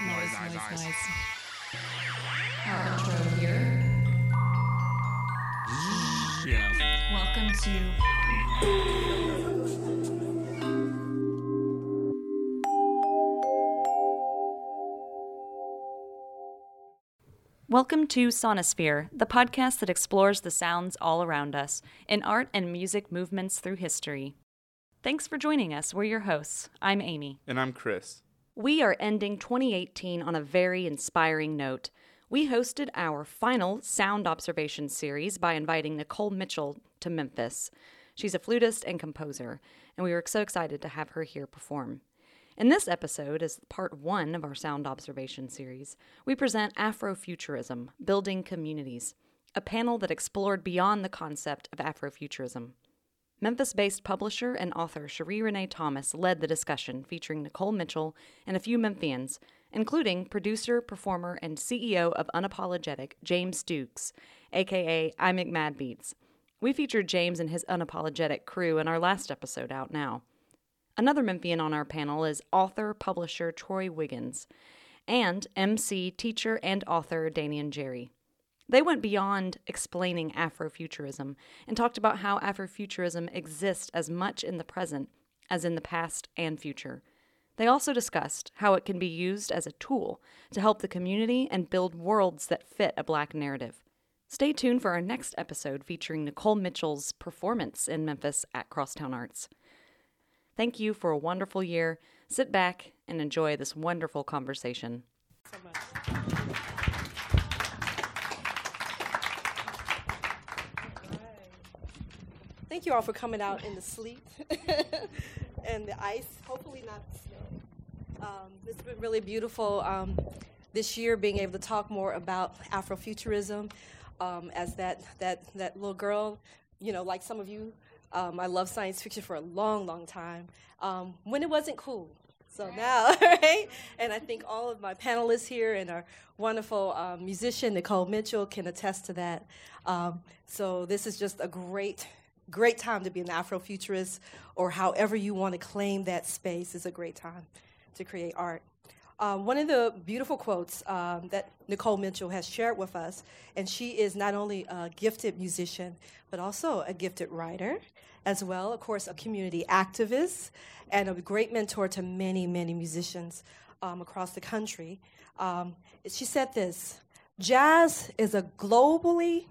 Noise, noise, noise. Our intro here. Yeah. Welcome to Welcome to Sonosphere, the podcast that explores the sounds all around us in art and music movements through history. Thanks for joining us. We're your hosts. I'm Amy. And I'm Chris. We are ending 2018 on a very inspiring note. We hosted our final sound observation series by inviting Nicole Mitchell to Memphis. She's a flutist and composer, and we were so excited to have her here perform. In this episode, as part one of our sound observation series, we present Afrofuturism Building Communities, a panel that explored beyond the concept of Afrofuturism. Memphis based publisher and author Sheree Renee Thomas led the discussion featuring Nicole Mitchell and a few Memphians, including producer, performer, and CEO of Unapologetic, James Dukes, aka I Make Mad Beats. We featured James and his unapologetic crew in our last episode out now. Another Memphian on our panel is author publisher Troy Wiggins and MC, teacher, and author Danian Jerry. They went beyond explaining Afrofuturism and talked about how Afrofuturism exists as much in the present as in the past and future. They also discussed how it can be used as a tool to help the community and build worlds that fit a black narrative. Stay tuned for our next episode featuring Nicole Mitchell's performance in Memphis at Crosstown Arts. Thank you for a wonderful year. Sit back and enjoy this wonderful conversation. Thank you all for coming out in the sleet and the ice, hopefully not the snow. Um, it's been really beautiful um, this year being able to talk more about Afrofuturism um, as that, that, that little girl, you know, like some of you, um, I love science fiction for a long, long time um, when it wasn't cool. So now, right? And I think all of my panelists here and our wonderful um, musician, Nicole Mitchell, can attest to that. Um, so this is just a great, great time to be an Afrofuturist, or however you want to claim that space is a great time to create art. Um, one of the beautiful quotes um, that Nicole Mitchell has shared with us, and she is not only a gifted musician, but also a gifted writer as well, of course, a community activist and a great mentor to many, many musicians um, across the country. Um, she said this jazz is a globally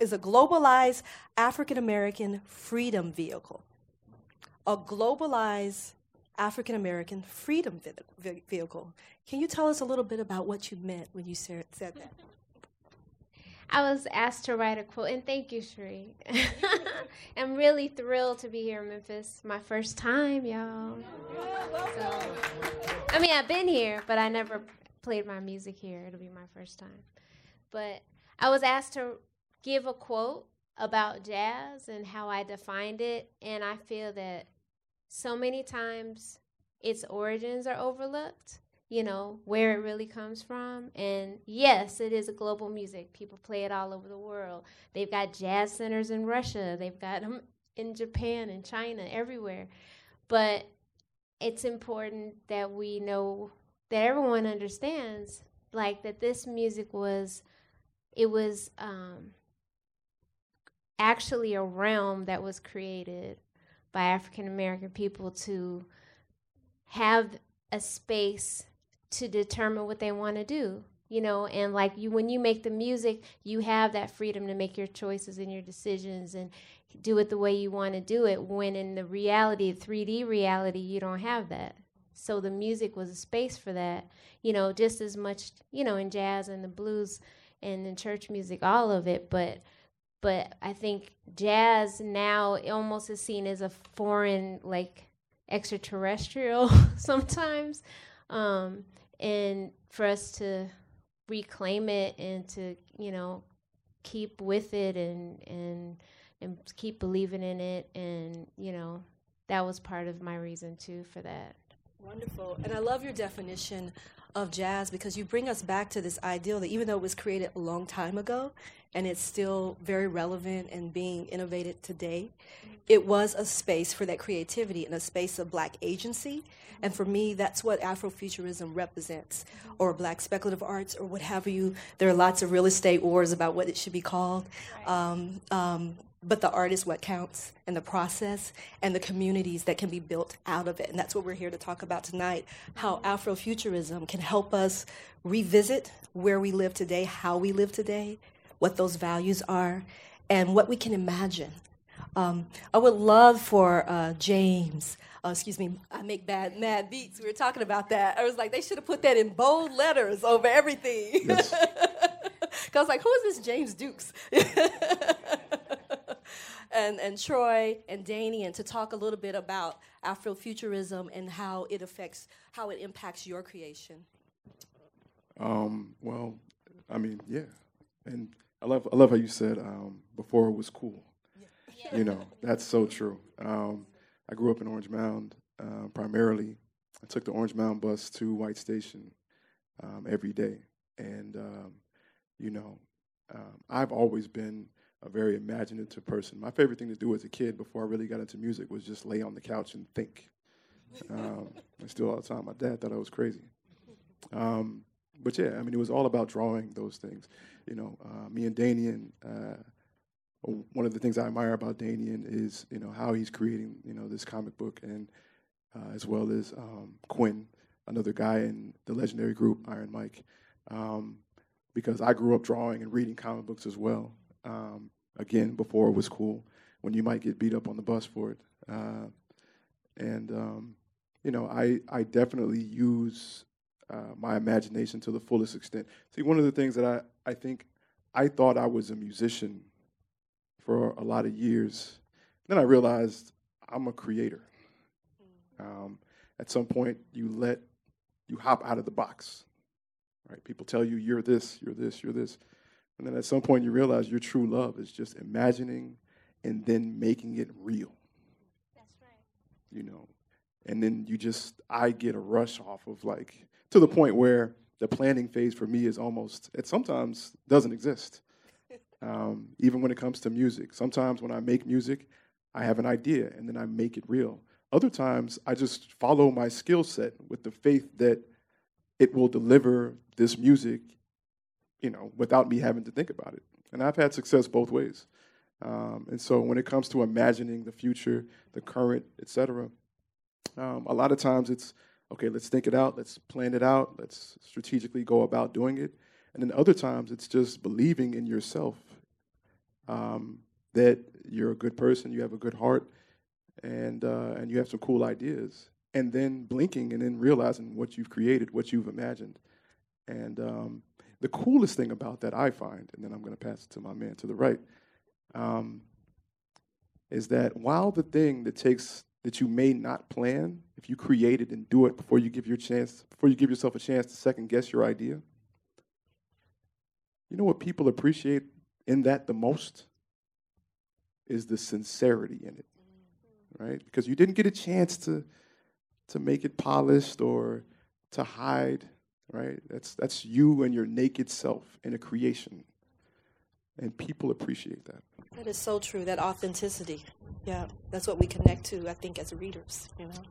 is a globalized African American freedom vehicle. A globalized African American freedom vehicle. Can you tell us a little bit about what you meant when you said, that? I was asked to write a quote, and thank you, Sheree. I'm really thrilled to be here in Memphis. My first time, y'all. So, I mean, I've been here, but I never played my music here. It'll be my first time. But I was asked to give a quote about jazz and how I defined it, and I feel that so many times its origins are overlooked you know, where it really comes from. And yes, it is a global music. People play it all over the world. They've got jazz centers in Russia, they've got them in Japan and China, everywhere. But it's important that we know that everyone understands like that this music was it was um, actually a realm that was created by African American people to have a space to determine what they want to do you know? And like you when you make the music you have that freedom to make your choices and your decisions and do it the way you want to do it when in the reality 3d reality you don't have that. So the music was a space for that you know just as much you know in jazz and the blues and in church music all of it but but i think jazz now almost is seen as a foreign like extraterrestrial sometimes um and for us to reclaim it and to you know keep with it and and and keep believing in it and you know that was part of my reason too for that. Wonderful and i love your definition of jazz because you bring us back to this ideal that even though it was created a long time ago and it's still very relevant and being innovated today. It was a space for that creativity and a space of black agency. And for me, that's what Afrofuturism represents, or black speculative arts, or what have you. There are lots of real estate wars about what it should be called. Um, um, but the art is what counts and the process and the communities that can be built out of it. And that's what we're here to talk about tonight how Afrofuturism can help us revisit where we live today, how we live today, what those values are, and what we can imagine. Um, I would love for uh, James, uh, excuse me, I make bad mad beats. We were talking about that. I was like, they should have put that in bold letters over everything. Because I was like, who is this James Dukes? and, and Troy and Danian to talk a little bit about Afrofuturism and how it affects, how it impacts your creation. Um, well, I mean, yeah, and I love I love how you said um, before it was cool. Yeah. You know, that's so true. Um, I grew up in Orange Mound uh, primarily. I took the Orange Mound bus to White Station um, every day, and um, you know, um, I've always been a very imaginative person. My favorite thing to do as a kid before I really got into music was just lay on the couch and think. Um, I still all the time. My dad thought I was crazy. Um, but yeah, I mean, it was all about drawing those things. You know, uh, me and Danian. Uh, one of the things I admire about Danian is you know how he's creating you know this comic book and uh, as well as um, Quinn, another guy in the legendary group Iron Mic, um, because I grew up drawing and reading comic books as well. Um, again, before it was cool, when you might get beat up on the bus for it, uh, and um, you know I I definitely use uh, my imagination to the fullest extent. See, one of the things that I I think I thought I was a musician for a lot of years. Then I realized I'm a creator. Um, at some point, you let you hop out of the box. Right? People tell you you're this, you're this, you're this, and then at some point you realize your true love is just imagining and then making it real. That's right. You know, and then you just I get a rush off of like to the point where the planning phase for me is almost it sometimes doesn't exist um, even when it comes to music. Sometimes when I make music, I have an idea and then I make it real. Other times, I just follow my skill set with the faith that it will deliver this music, you know, without me having to think about it. And I've had success both ways. Um, and so when it comes to imagining the future, the current, etc., um, a lot of times it's okay. Let's think it out. Let's plan it out. Let's strategically go about doing it. And then other times it's just believing in yourself um, that you're a good person, you have a good heart, and uh, and you have some cool ideas, and then blinking and then realizing what you've created, what you've imagined, and um, the coolest thing about that I find, and then I'm going to pass it to my man to the right, um, is that while the thing that takes that you may not plan, if you create it and do it before you give your chance, before you give yourself a chance to second guess your idea, you know what people appreciate in that the most is the sincerity in it, right? Because you didn't get a chance to to make it polished or to hide, right? That's that's you and your naked self in a creation, and people appreciate that. That is so true. That authenticity, yeah, that's what we connect to. I think as readers, you know,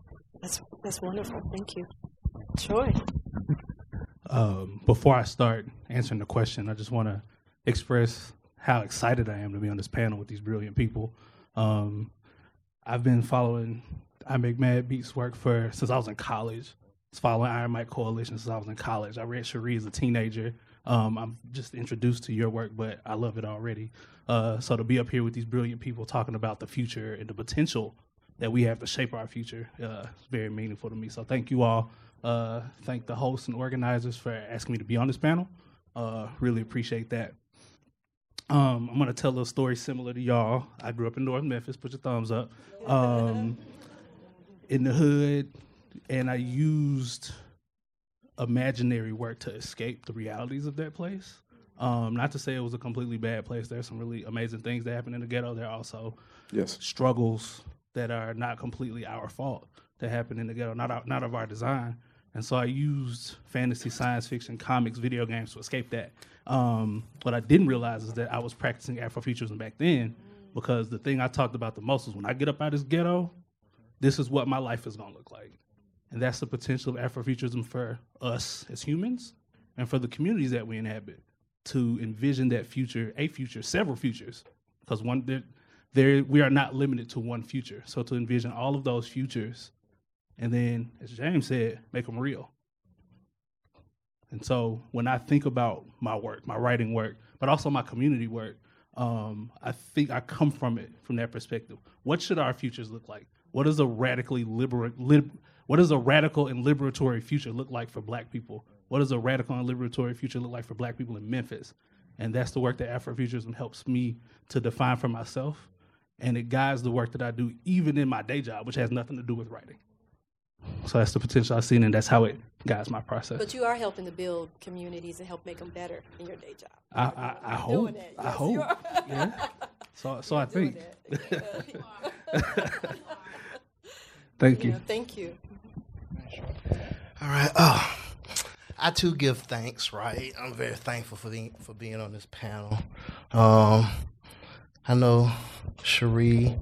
that's that's wonderful. Thank you, Troy. Um, before I start answering the question, I just want to express how excited I am to be on this panel with these brilliant people. Um, I've been following I Make Mad Beats work for since I was in college. Was following Iron Mic Coalition since I was in college. I read Sheree as a teenager. Um, I'm just introduced to your work, but I love it already. Uh, so to be up here with these brilliant people talking about the future and the potential that we have to shape our future uh, is very meaningful to me. So thank you all. Uh, thank the hosts and organizers for asking me to be on this panel. Uh, really appreciate that. Um, I'm gonna tell a story similar to y'all. I grew up in North Memphis. Put your thumbs up. Um, in the hood, and I used imaginary work to escape the realities of that place. Um, not to say it was a completely bad place. There's some really amazing things that happen in the ghetto. There are also yes. struggles that are not completely our fault that happen in the ghetto, not our, not of our design. And so I used fantasy, science fiction, comics, video games to escape that. Um, what I didn't realize is that I was practicing Afrofuturism back then because the thing I talked about the most was when I get up out of this ghetto, this is what my life is gonna look like. And that's the potential of Afrofuturism for us as humans and for the communities that we inhabit to envision that future, a future, several futures, because one there, there we are not limited to one future. So to envision all of those futures, and then as James said, make them real. And so when I think about my work, my writing work, but also my community work, um, I think I come from it from that perspective. What should our futures look like? What does a radically liberal, lib, what does a radical and liberatory future look like for Black people? What does a radical and liberatory future look like for Black people in Memphis? And that's the work that Afrofuturism helps me to define for myself, and it guides the work that I do, even in my day job, which has nothing to do with writing. So that's the potential I've seen, and that's how it guides my process. But you are helping to build communities and help make them better in your day job. I, I, I hope. It. I hope. you yeah. So, so I think. Thank you. Yeah, thank you. All right. Oh, I too give thanks. Right. I'm very thankful for the, for being on this panel. Um, I know Sheree,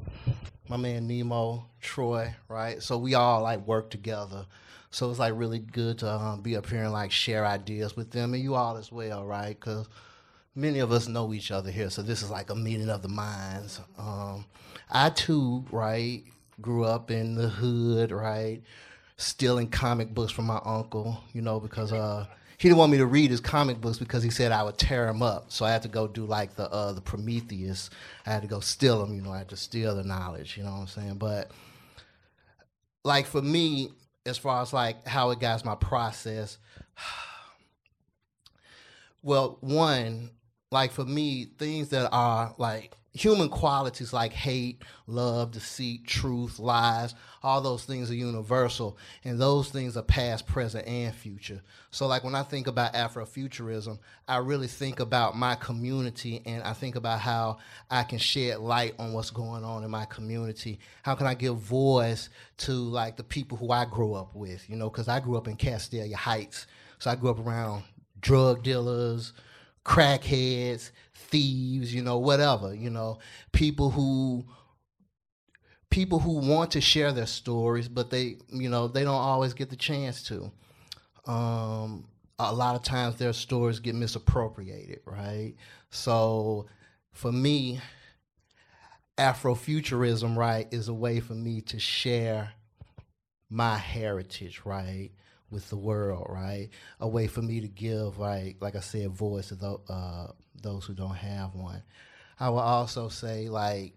my man Nemo, Troy. Right. So we all like work together. So it's like really good to um, be up here and like share ideas with them and you all as well. Right. Because many of us know each other here, so this is like a meeting of the minds. Um, I too, right, grew up in the hood, right, stealing comic books from my uncle, you know, because uh, he didn't want me to read his comic books because he said I would tear them up. So I had to go do like the uh, the Prometheus. I had to go steal them, you know. I had to steal the knowledge, you know what I'm saying? But like for me, as far as like how it guides my process, well, one, like for me, things that are like human qualities like hate, love, deceit, truth, lies, all those things are universal. And those things are past, present, and future. So, like when I think about Afrofuturism, I really think about my community and I think about how I can shed light on what's going on in my community. How can I give voice to like the people who I grew up with, you know, because I grew up in Castalia Heights. So I grew up around drug dealers, crackheads, thieves, you know, whatever, you know, people who people who want to share their stories, but they, you know, they don't always get the chance to. Um, a lot of times their stories get misappropriated, right? So for me, Afrofuturism, right, is a way for me to share my heritage, right, with the world, right? A way for me to give, like like I said, voice to tho- uh, those who don't have one. I will also say, like,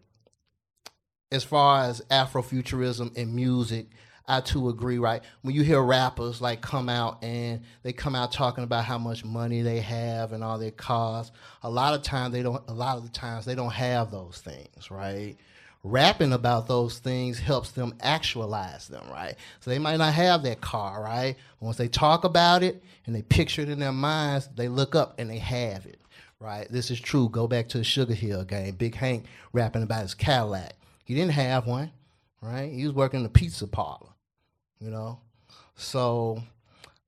as far as Afrofuturism and music, I too agree, right? When you hear rappers like come out and they come out talking about how much money they have and all their cars, a lot of times they don't a lot of the times they don't have those things, right? Rapping about those things helps them actualize them, right? So they might not have that car, right? Once they talk about it and they picture it in their minds, they look up and they have it, right? This is true. Go back to the Sugar Hill Gang. Big Hank rapping about his Cadillac. He didn't have one, right? He was working in the pizza parlor, you know? So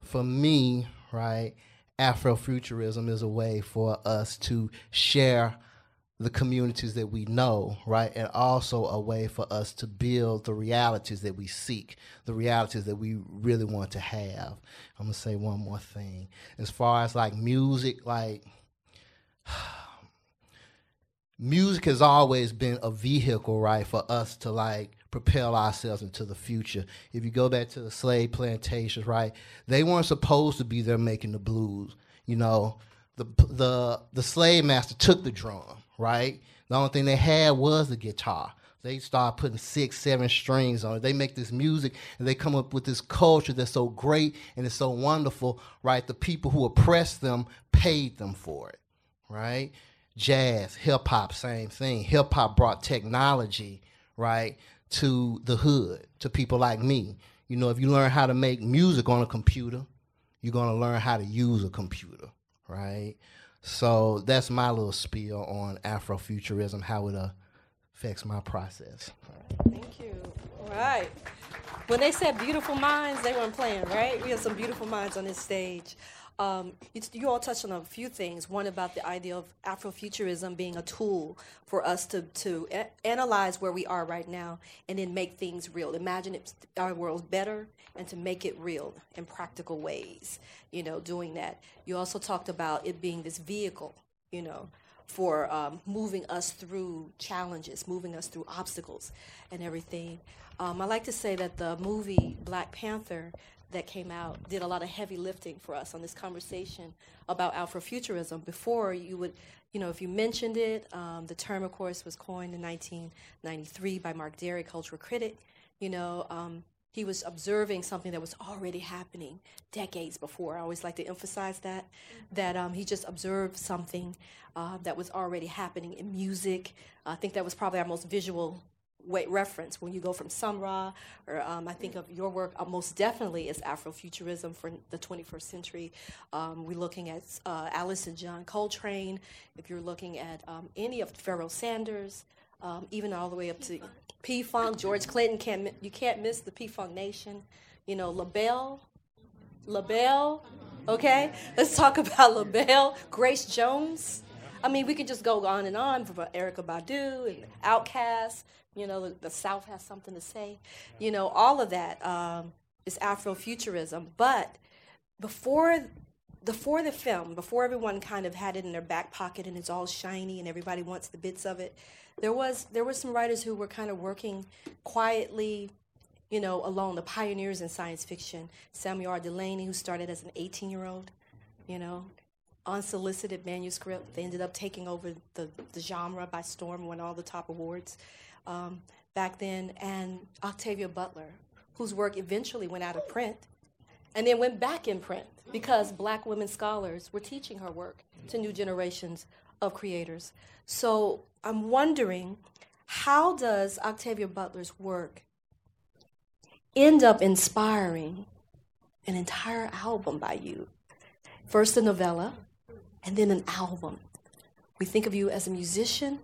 for me, right, Afrofuturism is a way for us to share the communities that we know, right? And also a way for us to build the realities that we seek, the realities that we really want to have. I'm gonna say one more thing. As far as like music, like music has always been a vehicle, right, for us to like propel ourselves into the future. If you go back to the slave plantations, right, they weren't supposed to be there making the blues. You know, the the the slave master took the drum, right? The only thing they had was the guitar. They start putting six, seven strings on it. They make this music and they come up with this culture that's so great and it's so wonderful, right? The people who oppressed them paid them for it, right? Jazz, hip hop, same thing. Hip hop brought technology, right, to the hood, to people like me. You know, if you learn how to make music on a computer, you're gonna learn how to use a computer, right? So that's my little spiel on Afrofuturism, how it affects my process. Thank you. All right. when they said beautiful minds, they weren't playing, right? We have some beautiful minds on this stage. Um, you, all touched on a few things. One about the idea of Afrofuturism being a tool for us to, to a- analyze where we are right now and then make things real. Imagine it, our world better and to make it real in practical ways, you know, doing that. You also talked about it being this vehicle, you know, for um, moving us through challenges, moving us through obstacles and everything. Um, I like to say that the movie Black Panther that came out did a lot of heavy lifting for us on this conversation about Afrofuturism. Before you would, you know, if you mentioned it, um, the term, of course, was coined in 1993 by Mark Dery, cultural critic. You know, um, he was observing something that was already happening decades before. I always like to emphasize that, that um, he just observed something uh, that was already happening in music. I think that was probably our most visual way, reference when you go from Sun Ra, or um, I think of your work uh, most definitely is Afrofuturism for the 21st century. Um, we're looking at uh, Alice and John Coltrane. If you're looking at um, any of Pharoah Sanders, um, even all the way up to P Funk, George Clinton, can't you can't miss the P Funk Nation. You know, LaBelle, LaBelle. Okay, let's talk about LaBelle, Grace Jones. I mean, we could just go on and on from Erykah Badu and Outkast, you know, the, the, South has something to say. You know, all of that um, is Afrofuturism. But before before the film, before everyone kind of had it in their back pocket and it's all shiny and everybody wants the bits of it, there was there were some writers who were kind of working quietly, you know, alone. The pioneers in science fiction, Samuel R. Delany, who started as an 18 year old, you know, unsolicited manuscript. They ended up taking over the, the genre by storm, won all the top awards um, back then, and Octavia Butler, whose work eventually went out of print and then went back in print because black women scholars were teaching her work to new generations of creators. So I'm wondering how does Octavia Butler's work end up inspiring an entire album by you? First a novella, and then an album. We think of you as a musician,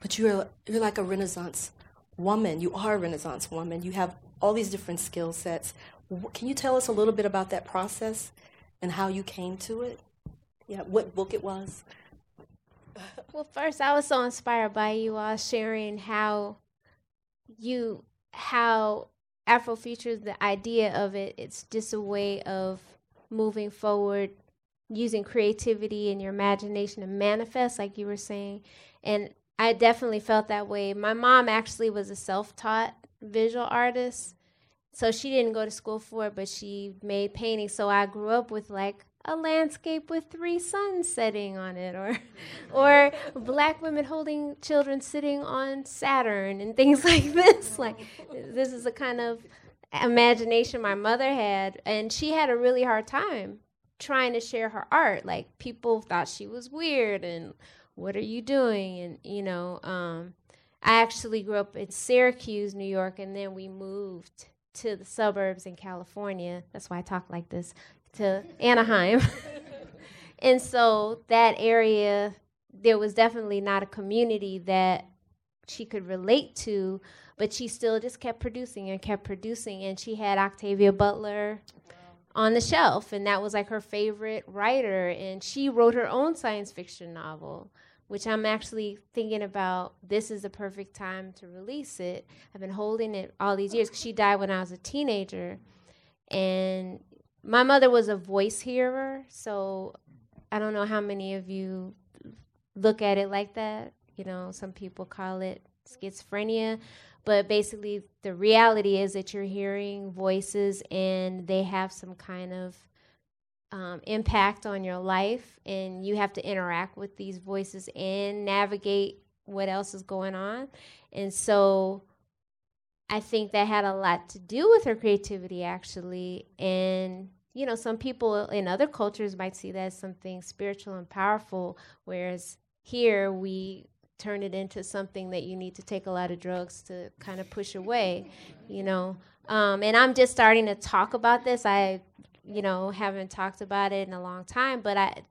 but you're you're like a Renaissance woman. You are a Renaissance woman. You have all these different skill sets. Can you tell us a little bit about that process and how you came to it? Yeah, what book it was? well, first, I was so inspired by you all sharing how you how Afrofuture, the idea of it, it's just a way of moving forward using creativity and your imagination to manifest, like you were saying. And I definitely felt that way. My mom actually was a self taught visual artist. So she didn't go to school for it, but she made paintings. So I grew up with like a landscape with three suns setting on it or or black women holding children sitting on Saturn and things like this. Like this is the kind of imagination my mother had and she had a really hard time trying to share her art. Like people thought she was weird and what are you doing? And you know, um, I actually grew up in Syracuse, New York, and then we moved to the suburbs in California. That's why I talk like this to Anaheim. and so that area, there was definitely not a community that she could relate to, but she still just kept producing and kept producing. And she had Octavia Butler on the shelf, and that was like her favorite writer. And she wrote her own science fiction novel, which I'm actually thinking about. This is the perfect time to release it. I've been holding it all these years because she died when I was a teenager, and my mother was a voice hearer. So I don't know how many of you look at it like that. You know, some people call it schizophrenia, but basically the reality is that you're hearing voices and they have some kind of um, impact on your life and you have to interact with these voices and navigate what else is going on. And so i think that had a lot to do with her creativity actually. And you know some people in other cultures might see that as something spiritual and powerful whereas here we turn it into something that you need to take a lot of drugs to kind of push away, you know. Um, and I'm just starting to talk about this. I, you know, haven't talked about it in a long time, but I,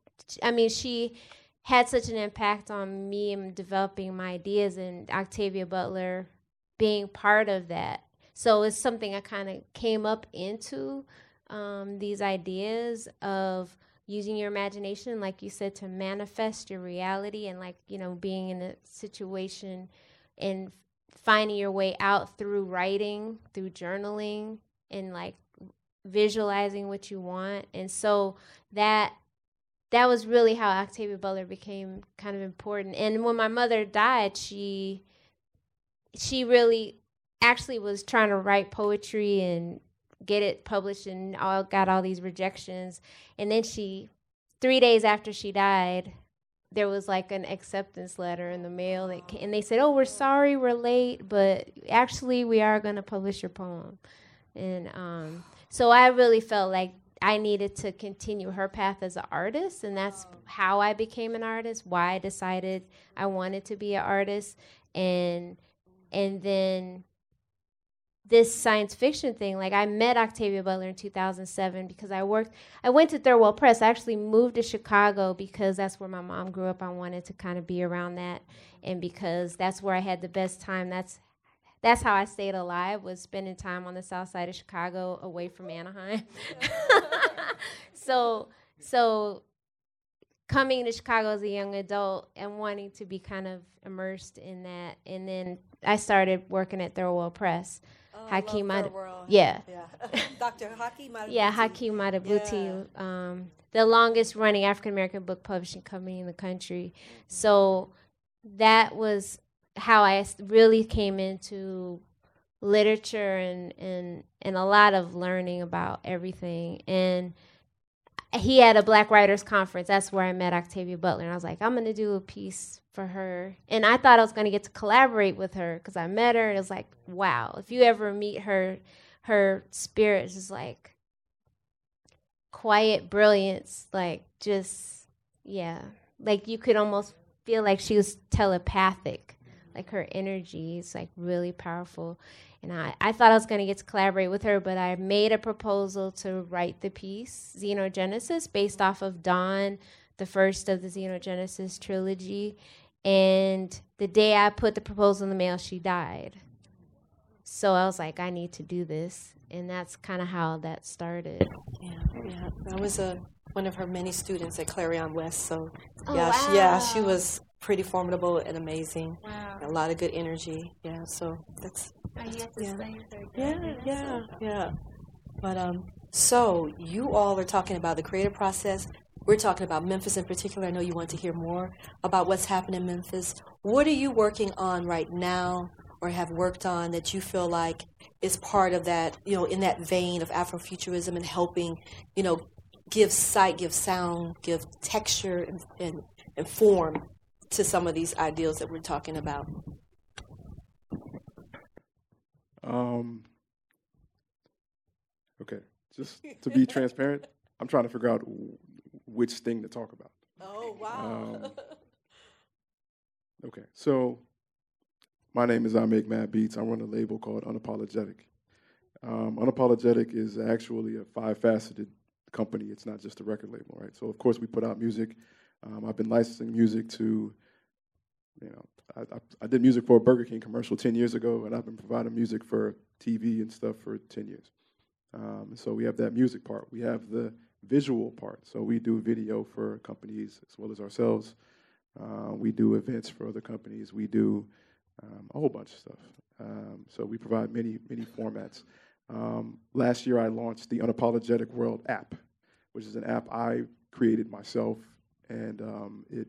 I mean, she had such an impact on me in developing my ideas, and Octavia Butler being part of that. So it's something I kind of came up into um, these ideas of using your imagination, like you said, to manifest your reality and like, you know, being in a situation and finding your way out through writing, through journaling, and like visualizing what you want. And so that that was really how Octavia Butler became kind of important. And when my mother died, she she really actually was trying to write poetry and get it published and all got all these rejections. And then she three days after she died, there was like an acceptance letter in the mail that came, and they said, "Oh, we're sorry, we're late, but actually we are going to publish your poem." And um, so I really felt like I needed to continue her path as an artist, and that's how I became an artist. Why I decided I wanted to be an artist, and and then this science fiction thing. Like I met Octavia Butler in 2007 because I worked. I went to Third World Press. I actually moved to Chicago because that's where my mom grew up. I wanted to kind of be around that, and because that's where I had the best time. That's that's how I stayed alive was spending time on the south side of Chicago away from Anaheim. so so coming to Chicago as a young adult and wanting to be kind of immersed in that and then I started working at Third World Press. Oh, Hakeem love Mad- Third World. yeah. Yeah. Dr. Hakeem Madhubuti. Yeah, Hakeem Madhubuti, um, the longest running African American book publishing company in the country. So that was how I really came into literature and, and and a lot of learning about everything. And he had a Black Writers Conference. That's where I met Octavia Butler. And I was like, I'm going to do a piece for her. And I thought I was going to get to collaborate with her because I met her. And it was like, wow, if you ever meet her, her spirit is like quiet brilliance. Like, just, yeah. Like, you could almost feel like she was telepathic. Like, her energy is like really powerful. And I, I thought I was going to get to collaborate with her, but I made a proposal to write the piece, Xenogenesis, based off of Dawn, the first of the Xenogenesis trilogy. And the day I put the proposal in the mail, she died. So I was like, I need to do this. And that's kind of how that started. Yeah, yeah. I was a one of her many students at Clarion West. So Oh, yeah, she, yeah, she was pretty formidable and amazing. Wow. A lot of good energy. Yeah, so that's yeah. Yeah, yeah, yeah. But um, so you all are talking about the creative process. We're talking about Memphis in particular. I know you want to hear more about what's happening in Memphis. What are you working on right now, or have worked on that you feel like is part of that? You know, in that vein of Afrofuturism and helping, you know, give sight, give sound, give texture and, and, and form to some of these ideals that we're talking about. Um, okay, just to be transparent, I'm trying to figure out which thing to talk about. Oh wow! Um, Okay, so my name is I Make Mad Beats. I run a label called Unapologetic. Um, Unapologetic is actually a five-faceted company. It's not just a record label, right? So of course we put out music. Um, I've been licensing music to, you know, I, I, I did music for a Burger King commercial 10 years ago, and I've been providing music for TV and stuff for 10 years. Um, so we have that music part. We have the visual part. So we do video for companies as well as ourselves. Uh, we do events for other companies. We do um, a whole bunch of stuff. Um, so we provide many, many formats. Um, last year, I launched the Unapologetic World app, which is an app I created myself, and um, it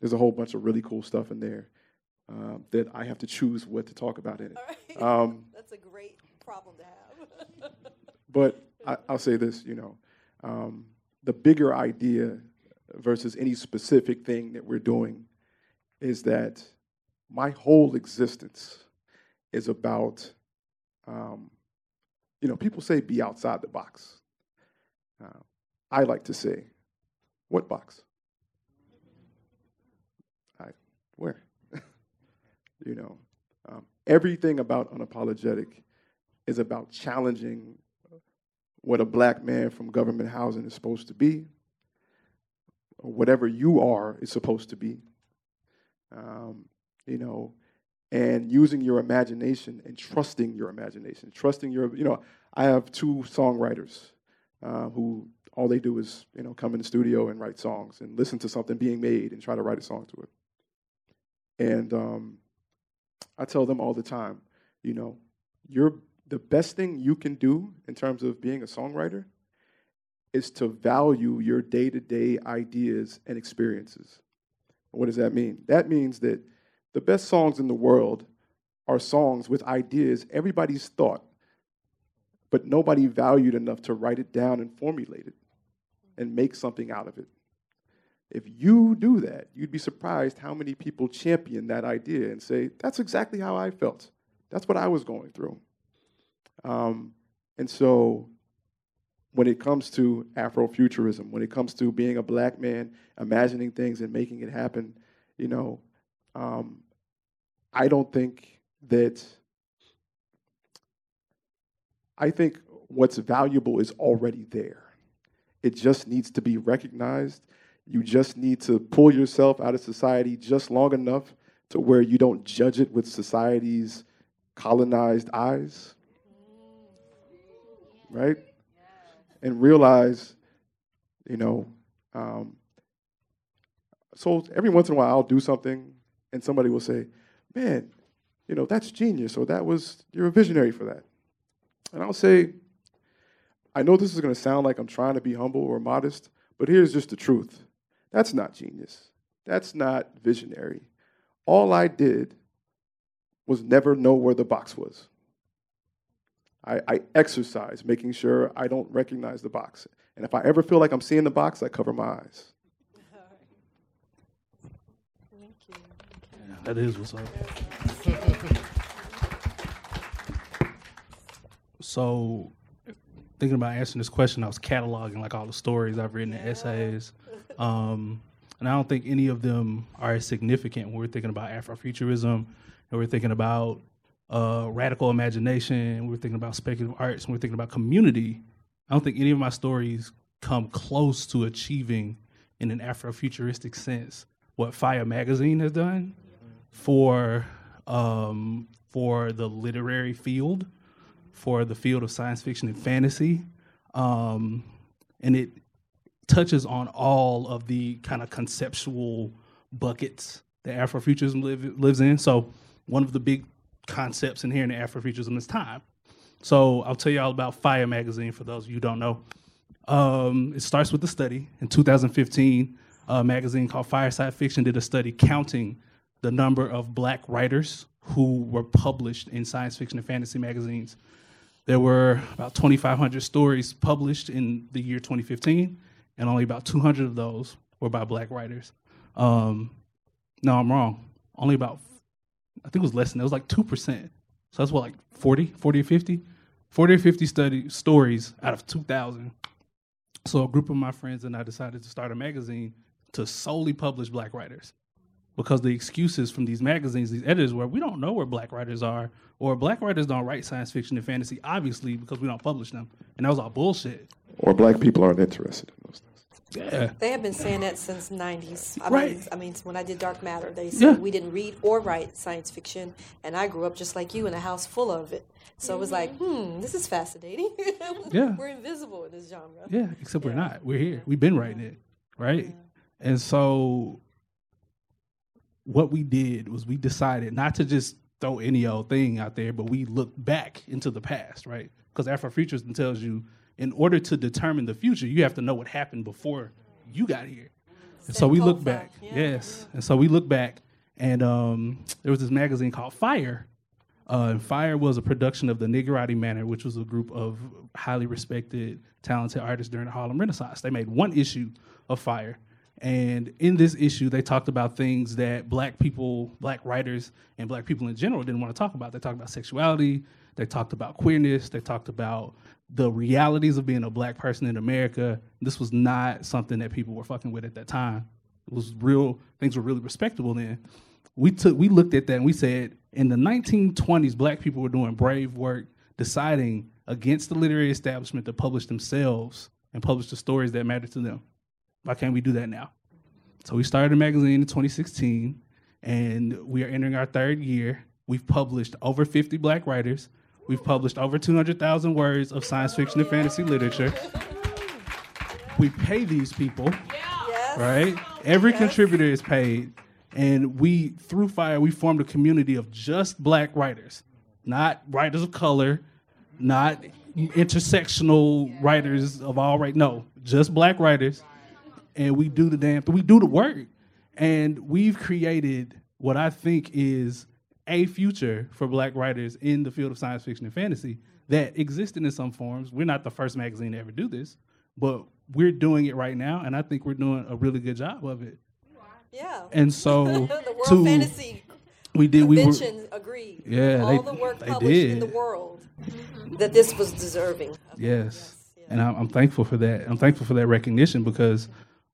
there's a whole bunch of really cool stuff in there um, that I have to choose what to talk about in it. Um, That's a great problem to have. but I, I'll say this, you know, um, the bigger idea versus any specific thing that we're doing is that my whole existence is about, um, you know, people say be outside the box. Uh, I like to say, what box? I, where? you know, um, everything about unapologetic is about challenging what a black man from government housing is supposed to be, or whatever you are is supposed to be. Um, you know, and using your imagination and trusting your imagination, trusting your, you know, I have two songwriters uh, who all they do is, you know, come in the studio and write songs and listen to something being made and try to write a song to it. And um, I tell them all the time, you know, you're the best thing you can do in terms of being a songwriter is to value your day to day ideas and experiences. What does that mean? That means that the best songs in the world are songs with ideas everybody's thought, but nobody valued enough to write it down and formulate it and make something out of it. If you do that, you'd be surprised how many people champion that idea and say, that's exactly how I felt. That's what I was going through. Um, and so when it comes to Afrofuturism, when it comes to being a black man, imagining things and making it happen, you know, um, I don't think that. I think what's valuable is already there. It just needs to be recognized. You just need to pull yourself out of society just long enough to where you don't judge it with society's colonized eyes. Right? And realize, you know, um, so every once in a while I'll do something and somebody will say, man, you know, that's genius, or that was, you're a visionary for that. And I'll say, I know this is going to sound like I'm trying to be humble or modest, but here's just the truth. That's not genius. That's not visionary. All I did was never know where the box was. I, I exercise making sure I don't recognize the box. And if I ever feel like I'm seeing the box, I cover my eyes. That is what's up. so, thinking about answering this question, I was cataloging like all the stories I've written, the essays, um, and I don't think any of them are as significant when we're thinking about Afrofuturism, and we're thinking about uh, radical imagination, we're thinking about speculative arts, and we're thinking about community. I don't think any of my stories come close to achieving, in an Afrofuturistic sense, what FIYAH Magazine has done for um, for the literary field, for the field of science fiction and fantasy, um, and it touches on all of the kind of conceptual buckets that Afrofuturism live, lives in. So one of the big concepts in here in Afrofuturism is time. So I'll tell you all about FIYAH Magazine for those of you who don't know. Um, it starts with a study in 2015. A magazine called Fireside Fiction did a study counting the number of black writers who were published in science fiction and fantasy magazines. There were about 2,500 stories published in the year 2015, and only about 200 of those were by black writers. Um, no, I'm wrong. Only about, I think it was less than. It was like 2%. So that's what, like 40, 40 or 50? 40 or 50 study stories out of 2,000. So a group of my friends and I decided to start a magazine to solely publish black writers because the excuses from these magazines, these editors, were we don't know where black writers are, or black writers don't write science fiction and fantasy, obviously, because we don't publish them. And that was all bullshit. Or black people aren't interested in those things. Yeah. They have been saying that since '90s. I Right. Mean, I mean, when I did Dark Matter, they said Yeah. we didn't read or write science fiction, and I grew up just like you in a house full of it. So it was like, hmm, this is fascinating. Yeah. we're invisible in this genre. Yeah, except we're not. We're here. We've been writing it, right? And so what we did was we decided not to just throw any old thing out there, but we looked back into the past, right? Because Afrofuturism tells you in order to determine the future, you have to know what happened before you got here. And so we look back. Yeah, yes. And so we look back and um, there was this magazine called Fire. Uh, and Fire was a production of the Niggerati Manor, which was a group of highly respected, talented artists during the Harlem Renaissance. They made one issue of Fire. And in this issue, they talked about things that black people, black writers, and black people in general didn't want to talk about. They talked about sexuality, they talked about queerness, they talked about the realities of being a black person in America. This was not something that people were fucking with at that time. It was real, things were really respectable then. We took we looked at that and we said in the 1920s, black people were doing brave work, deciding against the literary establishment to publish themselves and publish the stories that matter to them. Why can't we do that now? So we started a magazine in 2016, and we are entering our third year. We've published over 50 black writers. We've published over 200,000 words of science fiction and fantasy literature. We pay these people, right? Every contributor is paid. And we, through FIYAH, we formed a community of just black writers, not writers of color, not intersectional writers of all right. No, just black writers. And we do the damn we do the work. And we've created what I think is a future for black writers in the field of science fiction and fantasy that existed in some forms. We're not the first magazine to ever do this, but we're doing it right now, and I think we're doing a really good job of it. Yeah. And so the World to Fantasy we did we were agreed. Yeah, All they- the work published in the world that this was deserving. of. Yes, and I'm, I'm thankful for that. I'm thankful for that recognition because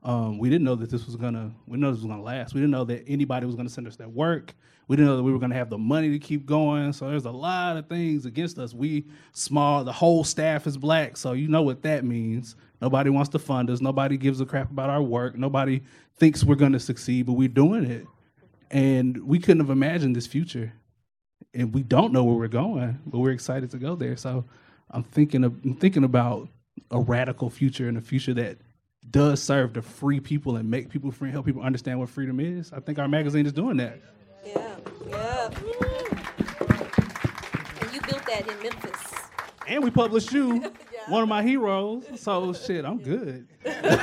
um, we didn't know that this was gonna. We know this was gonna last. We didn't know that anybody was gonna send us that work. We didn't know that we were gonna have the money to keep going. So there's a lot of things against us. We small. The whole staff is black, so you know what that means. Nobody wants to fund us. Nobody gives a crap about our work. Nobody thinks we're gonna succeed, but we're doing it. And we couldn't have imagined this future and we don't know where we're going, but we're excited to go there. So I'm thinking of I'm thinking about a radical future and a future that does serve to free people and make people free, help people understand what freedom is. I think our magazine is doing that. Yeah, yeah. And you built that in Memphis. And we published you, one of my heroes. So shit, I'm good. That's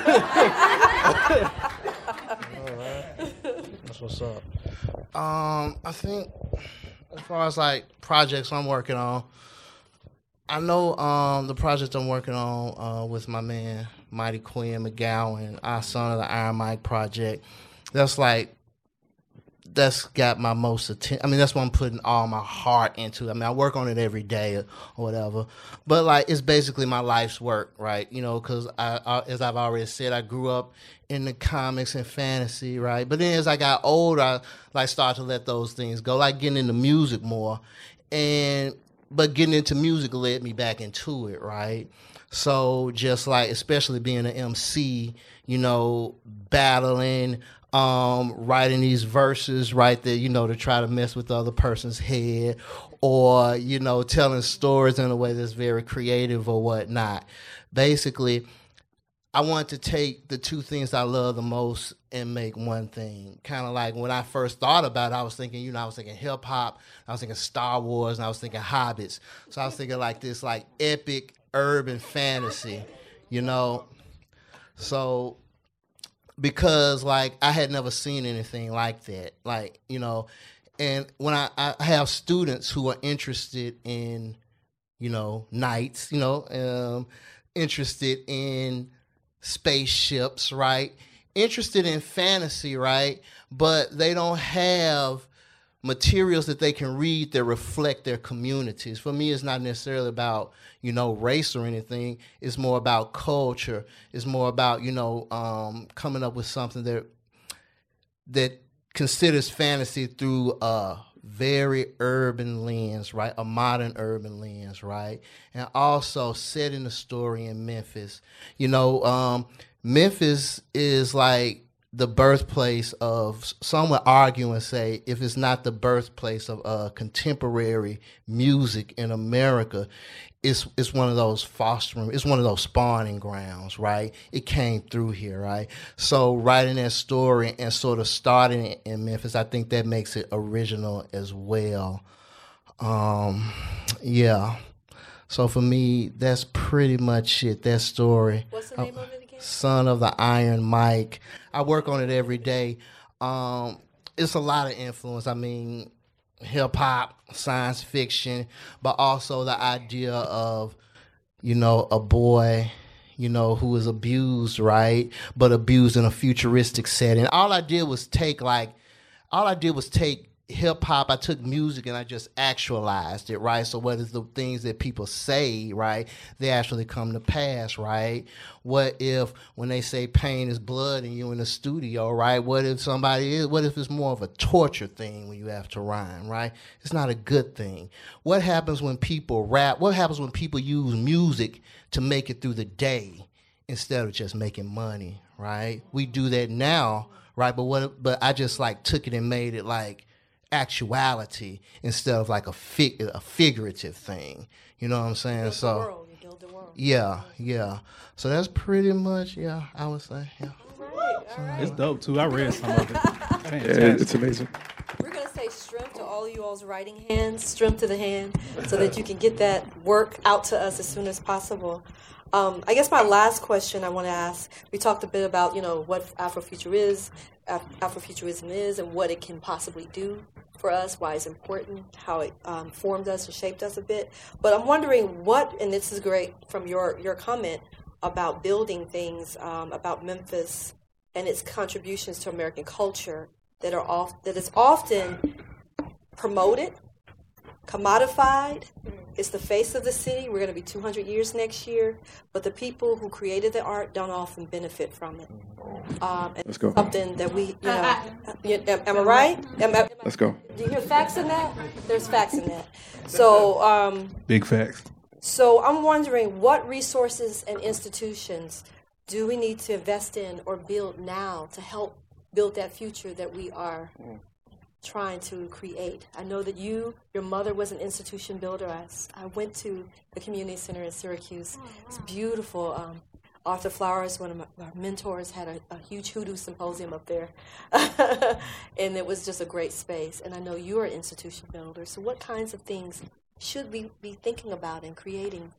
what's up. Um, I think as far as like projects I'm working on, I know um the project I'm working on uh, with my man Mighty Quinn McGowan, our son of the Iron Mic project. That's like that's got my most attention. I mean, that's what I'm putting all my heart into. I mean, I work on it every day or whatever, but like it's basically my life's work, right? You know, because I, I, as I've already said, I grew up in the comics and fantasy, right? But then as I got older, I like started to let those things go, like getting into music more, and but getting into music led me back into it, right? So just like, especially being an MC, you know, battling, um, writing these verses right there, you know, to try to mess with the other person's head, or you know, telling stories in a way that's very creative or whatnot. Basically, I want to take the two things I love the most and make one thing. Kind of like when I first thought about it, I was thinking, you know, I was thinking hip hop, I was thinking Star Wars, and I was thinking Hobbits. So I was thinking like this like epic urban fantasy, you know. So because like I had never seen anything like that. Like, you know, and when I, I have students who are interested in, you know, knights, you know, um, interested in spaceships, right? Interested in fantasy, right? But they don't have materials that they can read that reflect their communities. For me, it's not necessarily about you know race or anything. It's more about culture. It's more about you know um, coming up with something that that considers fantasy through a very urban lens, right? A modern urban lens, right? And also setting the story in Memphis. You know, um, Memphis is like the birthplace of some would argue and say if it's not the birthplace of uh, contemporary music in America, it's it's one of those fostering, it's one of those spawning grounds, right? It came through here, right? So writing that story and sort of starting it in Memphis, I think that makes it original as well. Um, yeah. So for me, that's pretty much it. That story. What's the name of it? Son of the Iron Mic. I work on it every day. Um, it's a lot of influence. I mean, hip hop, science fiction, but also the idea of, you know, a boy, you know, who is abused, right? But abused in a futuristic setting. All I did was take like, all I did was take hip hop, I took music and I just actualized it, right? So what is the things that people say, right? They actually come to pass, right? What if when they say pain is blood and you in the studio, right? What if somebody is what if it's more of a torture thing when you have to rhyme, right? It's not a good thing. What happens when people rap? What happens when people use music to make it through the day instead of just making money, right? We do that now, right? But what but I just like took it and made it like actuality instead of like a fig- a figurative thing. You know what I'm saying? Build the so world, you build the world. yeah, yeah. So that's pretty much yeah. I would say yeah. It's dope too. I read some of it. Yeah, it's amazing. We're going to say strength to all you all's writing hands, strength to the hand, so that you can get that work out to us as soon as possible. Um, I guess my last question I want to ask, we talked a bit about, you know, what Afrofuture is, Af- Afrofuturism is, and what it can possibly do for us, why it's important, how it um, formed us and shaped us a bit. But I'm wondering what, and this is great from your, your comment about building things, um, about Memphis and its contributions to American culture that are off, that is often promoted, commodified. Mm-hmm. It's the face of the city. We're going to be 200 years next year, but the people who created the art don't often benefit from it. Mm-hmm. Um, and Let's go. Something that we, you uh, know, you- am, am I right? Mm-hmm. Am, I- Let's go. do you hear facts in that? There's facts in that. So, um, Big facts. so I'm wondering what resources and institutions do we need to invest in or build now to help build that future that we are mm. Trying to create? I know that you, your mother was an institution builder. I went to the community center in Syracuse. It's beautiful. Um, Arthur Flowers, one of my, my mentors, had a, a huge hoodoo symposium up there. and it was just a great space. And I know you're an institution builder. So, what kinds of things should we be thinking about and creating?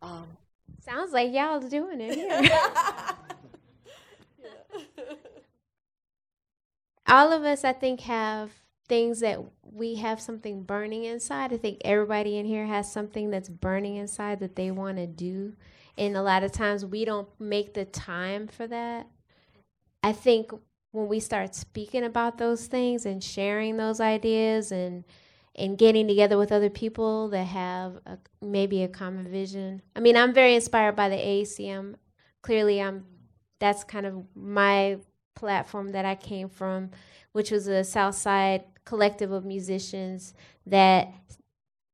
Um, Sounds like y'all doing it here. All of us, I think, have things that we have something burning inside. I think everybody in here has something that's burning inside that they want to do. And a lot of times we don't make the time for that. I think when we start speaking about those things and sharing those ideas and and getting together with other people that have a, maybe a common vision. I mean, I'm very inspired by the AACM. Clearly, I'm that's kind of my platform that I came from, which was a South Side collective of musicians that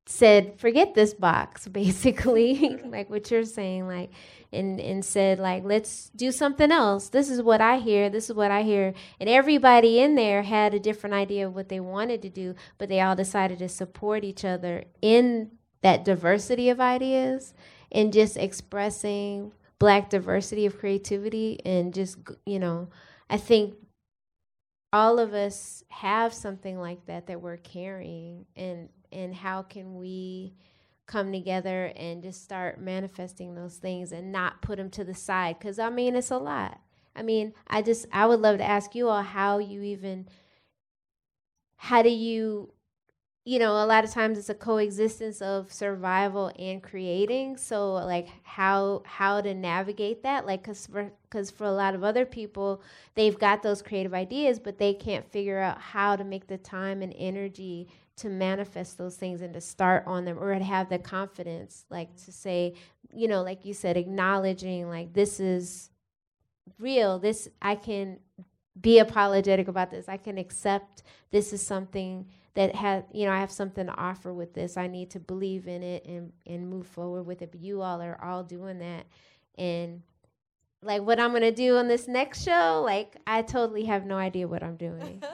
said, "Forget this box," basically, like what you're saying, like, and and said, like, let's do something else. This is what I hear. This is what I hear, and everybody in there had a different idea of what they wanted to do, but they all decided to support each other in that diversity of ideas and just expressing black diversity of creativity and just you know, I think all of us have something like that that we're carrying and and how can we come together and just start manifesting those things and not put them to the side? Because i mean it's a lot. I mean i just i would love to ask you all how you even how do you you know a lot of times it's a coexistence of survival and creating. So like how how to navigate that? Like because for because for a lot of other people they've got those creative ideas but they can't figure out how to make the time and energy to manifest those things and to start on them or to have the confidence like to say you know like you said acknowledging like this is real this i can be apologetic about this i can accept this is something that has you know i have something to offer with this i need to believe in it and and move forward with it but you all are all doing that and like what i'm going to do on this next show? Like i totally have no idea what i'm doing.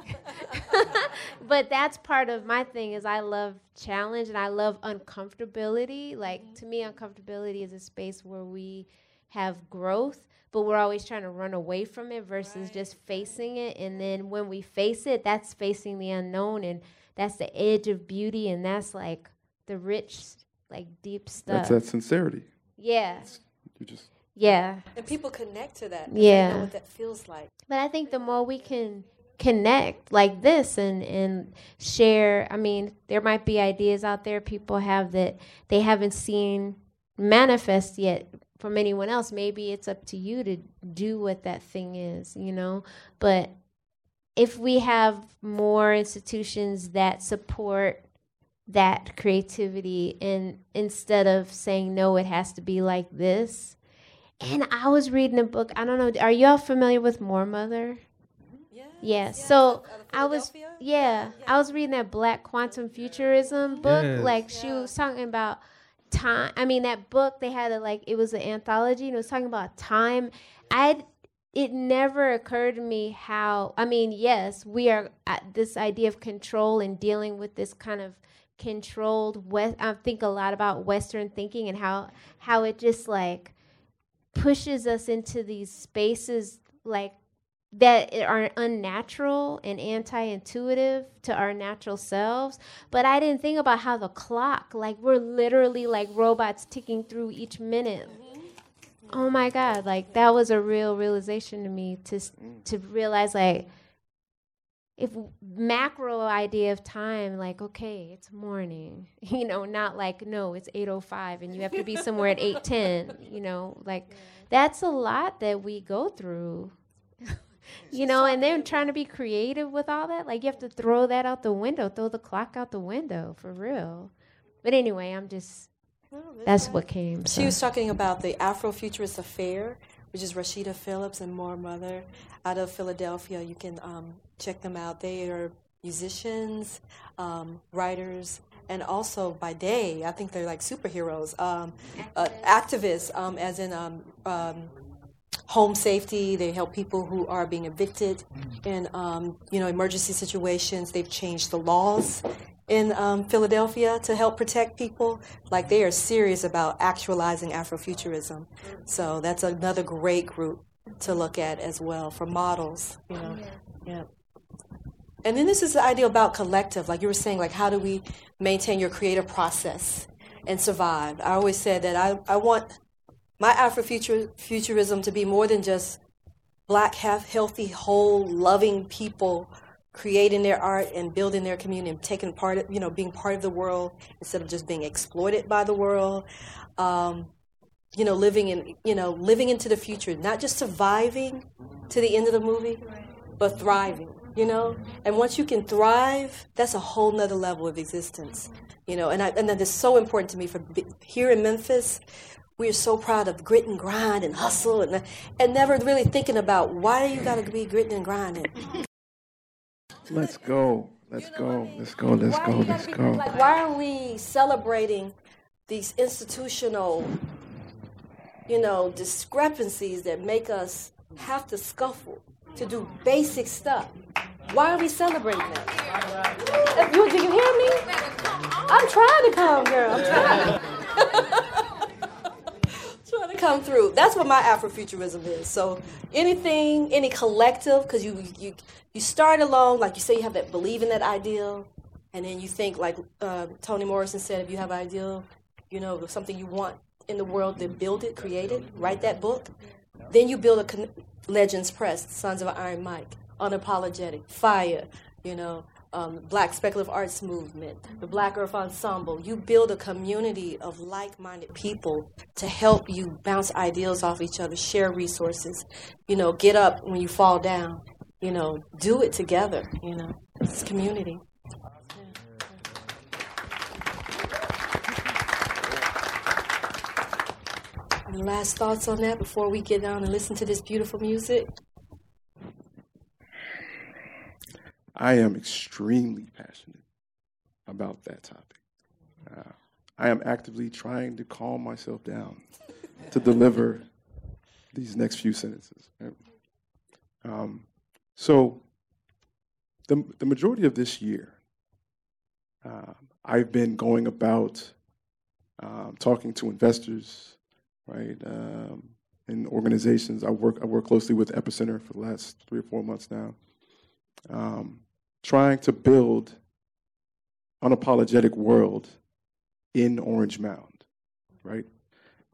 But that's part of my thing is i love challenge and i love uncomfortability. Like mm-hmm. to me uncomfortability is a space where we have growth but we're always trying to run away from it versus just facing it. And then when we face it that's facing the unknown and that's the edge of beauty and that's like the rich like deep stuff. That's that sincerity. yeah. You just yeah and people connect to that. Yeah. know what that feels like. But I think the more we can connect like this and and share, I mean, there might be ideas out there people have that they haven't seen manifest yet from anyone else. Maybe it's up to you to do what that thing is, you know? But if we have more institutions that support that creativity and instead of saying no it has to be like this and i was reading a book. I don't know. Are y'all familiar with Moor Mother? Yes, yeah. Yes, so out of i was Philadelphia? yeah i was reading that black quantum futurism book. Yes. like she was talking about time i mean that book they had a like it was an anthology and it was talking about time. I it never occurred to me how I mean, yes, we are at this idea of control and dealing with this kind of controlled west I think a lot about western thinking and how how it just like pushes us into these spaces like that are unnatural and anti-intuitive to our natural selves. But i didn't think about how the clock like we're literally like robots ticking through each minute. Oh my god like that was a real realization to me to to realize like if macro idea of time like okay it's morning you know not like no it's 805 and you have to be somewhere at 810 you know like that's a lot that we go through you know and then trying to be creative with all that like you have to throw that out the window throw the clock out the window for real. But anyway i'm just that's what came She so. was talking about the Afrofuturist Affair, which is Rasheedah Phillips and Moor Mother out of Philadelphia. You can um, check them out. They are musicians, um, writers, and also by day, I think they're like superheroes, um, uh, activists, um, as in um, um, home safety. They help people who are being evicted in um, you know emergency situations. They've changed the laws in um, Philadelphia to help protect people. Like they are serious about actualizing Afrofuturism. So that's another great group to look at as well for models. You know, yeah. And then this is the idea about collective, like you were saying, like how do we maintain your creative process and survive? I always said that I, I want my Afrofuturism to be more than just black, half healthy, whole, loving people creating their art and building their community and taking part of, you know, being part of the world instead of just being exploited by the world. Um, you know, living in, you know, living into the future, not just surviving to the end of the movie, but thriving, you know? And once you can thrive, that's a whole nother level of existence, you know? And, I, and that is so important to me for here in Memphis, we are so proud of grit and grind and hustle and, and never really thinking about why you got to be gritting and grinding. Let's go. Let's go. Let's go. Let's go. Let's go. Like, why are we celebrating these institutional, you know, discrepancies that make us have to scuffle to do basic stuff? Why are we celebrating that? You, do you hear me? I'm trying to come, girl. I'm trying. to come through. That's what my Afrofuturism is. So anything, any collective, because you you you start alone, like you say, you have that believe in that ideal, and then you think, like uh, Toni Morrison said, if you have an ideal, you know, something you want in the world, then build it, create it, write that book. Then you build a con- Legends Press, Sons of Iron Mic, Unapologetic, FIYAH, you know, um, Black Speculative Arts Movement, the Black Earth Ensemble. You build a community of like minded people to help you bounce ideals off each other, share resources, you know, get up when you fall down, you know, do it together, you know, it's community. Any last thoughts on that before we get down and listen to this beautiful music? I am extremely passionate about that topic. Uh, I am actively trying to calm myself down to deliver these next few sentences. Um, so, the, the majority of this year, uh, I've been going about um, talking to investors, right, um, and organizations. I work I work closely with Epicenter for the last three or four months now. Um, trying to build unapologetic world in Orange Mound, right?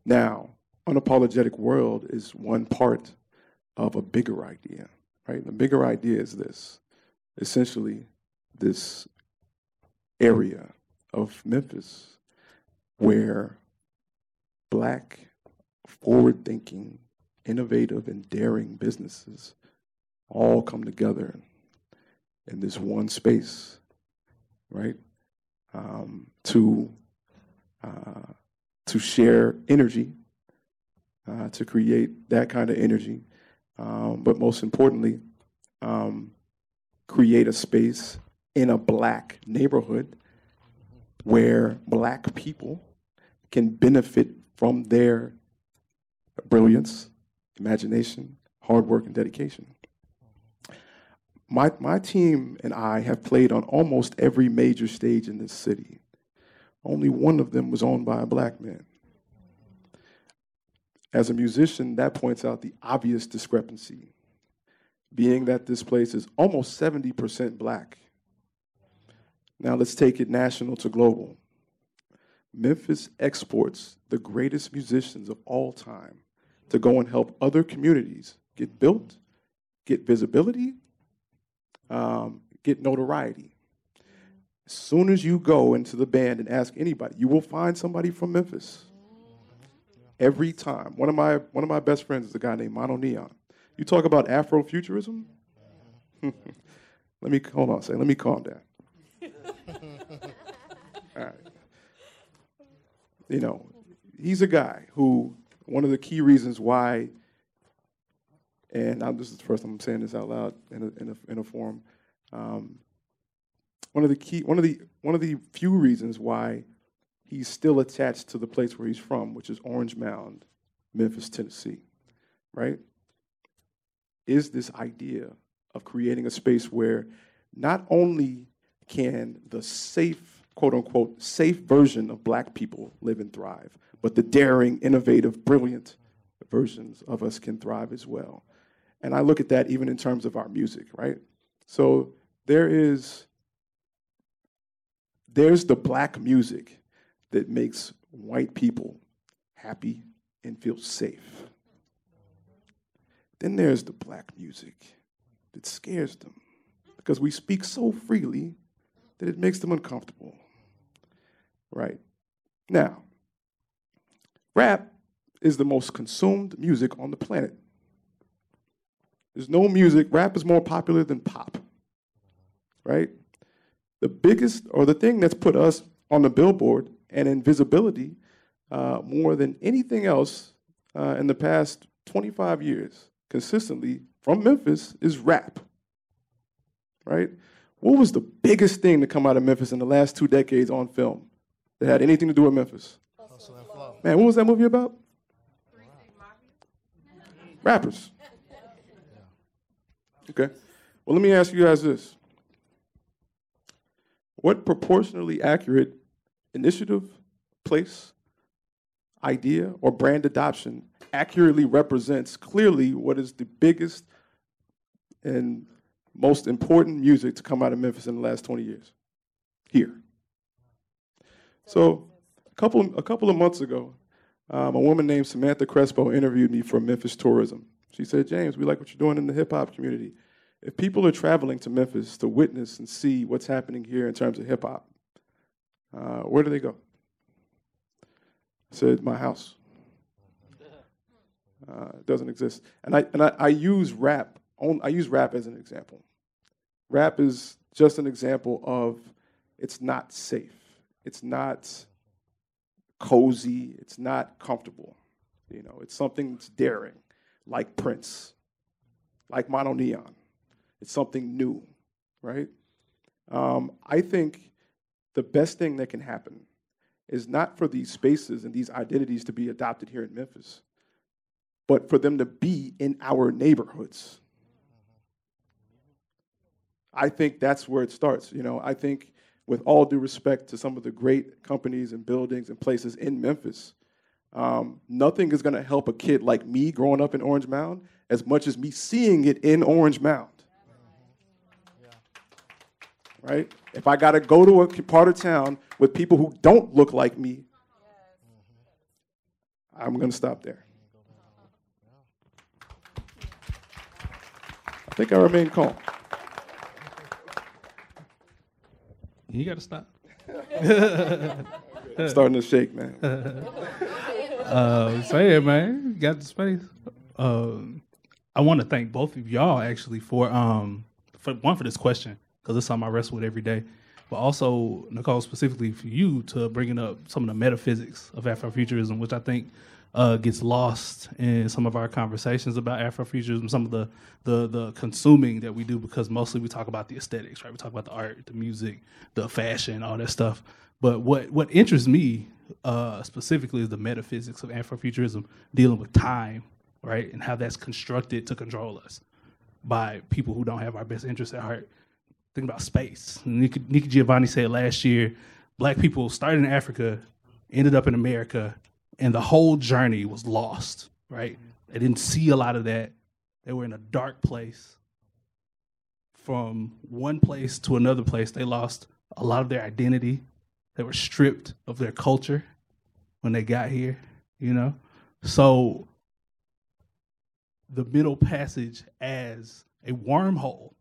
Now, unapologetic world is one part of a bigger idea, right? The bigger idea is this essentially, this area of Memphis where black, forward thinking, innovative, and daring businesses all come together in this one space, right? Um, to uh, to share energy, uh, to create that kind of energy, um, but most importantly, um, create a space in a black neighborhood where black people can benefit from their brilliance, imagination, hard work and dedication. My, my team and I have played on almost every major stage in this city. Only one of them was owned by a black man. As a musician, that points out the obvious discrepancy, being that this place is almost 70% black. Now let's take it national to global. Memphis exports the greatest musicians of all time to go and help other communities get built, get visibility, um, get notoriety. As soon as you go into the band and ask anybody, you will find somebody from Memphis. Every time. One of my one of my best friends is a guy named MonoNeon. You talk about Afrofuturism? let me hold on, say, let me calm down. All right. You know, he's a guy who one of the key reasons why, and I'm, this is the first time I'm saying this out loud in a, in a, in a forum. Um, one of the key, one of the one of the few reasons why he's still attached to the place where he's from, which is Orange Mound, Memphis, Tennessee, right? Is this idea of creating a space where not only can the safe, quote unquote, safe version of black people live and thrive, but the daring, innovative, brilliant versions of us can thrive as well. And I look at that even in terms of our music, right? So there is there's the black music that makes white people happy and feel safe. Then there's the black music that scares them because we speak so freely that it makes them uncomfortable. Right? Now, rap is the most consumed music on the planet. There's no music, rap is more popular than pop. Right? The biggest, or the thing that's put us on the billboard and in visibility uh, more than anything else uh, in the past 25 years, consistently from Memphis, is rap. Right? What was the biggest thing to come out of Memphis in the last two decades on film that had anything to do with Memphis? Man, what was that movie about? Rappers. Okay. Well, let me ask you guys this. What proportionally accurate initiative, place, idea, or brand adoption accurately represents clearly what is the biggest and most important music to come out of Memphis in the last 20 years? Here. So, a couple, a couple of months ago, um, a woman named Samantha Crespo interviewed me for Memphis Tourism. She said, James, we like what you're doing in the hip hop community. If people are traveling to Memphis to witness and see what's happening here in terms of hip hop, uh, where do they go? I said, my house. Uh, it doesn't exist. And I, and I, I use rap, on, I use rap as an example. Rap is just an example of it's not safe. It's not cozy. It's not comfortable. You know, it's something that's daring, like Prince, like MonoNeon. It's something new, right? Um, I think the best thing that can happen is not for these spaces and these identities to be adopted here in Memphis, but for them to be in our neighborhoods. I think that's where it starts. You know, I think with all due respect to some of the great companies and buildings and places in Memphis, um, nothing is going to help a kid like me growing up in Orange Mound as much as me seeing it in Orange Mound. Right? If I got to go to a part of town with people who don't look like me, I'm going to stop there. I think I remain calm. You got to stop. I'm starting to shake, man. uh, say it, man. Got the space. Um, I want to thank both of y'all actually for um for one for this question because it's something I wrestle with every day, but also Nicole specifically for you to bringing up some of the metaphysics of Afrofuturism, which I think uh, gets lost in some of our conversations about Afrofuturism, some of the, the the consuming that we do because mostly we talk about the aesthetics, right? We talk about the art, the music, the fashion, all that stuff. But what what interests me uh, specifically is the metaphysics of Afrofuturism, dealing with time, right? And how that's constructed to control us by people who don't have our best interests at heart. Think about space. Nikki, Nikki Giovanni said last year, black people started in Africa, ended up in America, and the whole journey was lost, right? They didn't see a lot of that. They were in a dark place. From one place to another place, they lost a lot of their identity. They were stripped of their culture when they got here, you know? So the middle passage as a wormhole,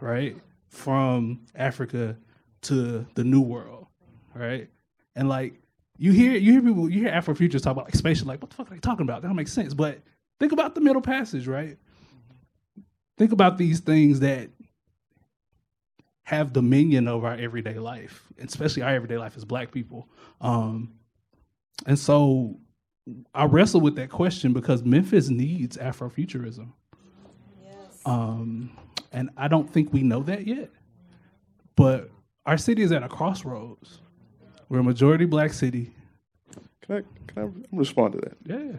right? From Africa to the new world, right? And like you hear you hear people you hear Afrofuturists talk about like spatial, like what the fuck are they talking about? That don't make sense. But think about the middle passage, right? Think about these things that have dominion over our everyday life, especially our everyday life as black people. Um, and so I wrestle with that question because Memphis needs Afrofuturism. Yes. Um, and I don't think we know that yet. But our city is at a crossroads. We're a majority black city. Can I can I respond to that? Yeah.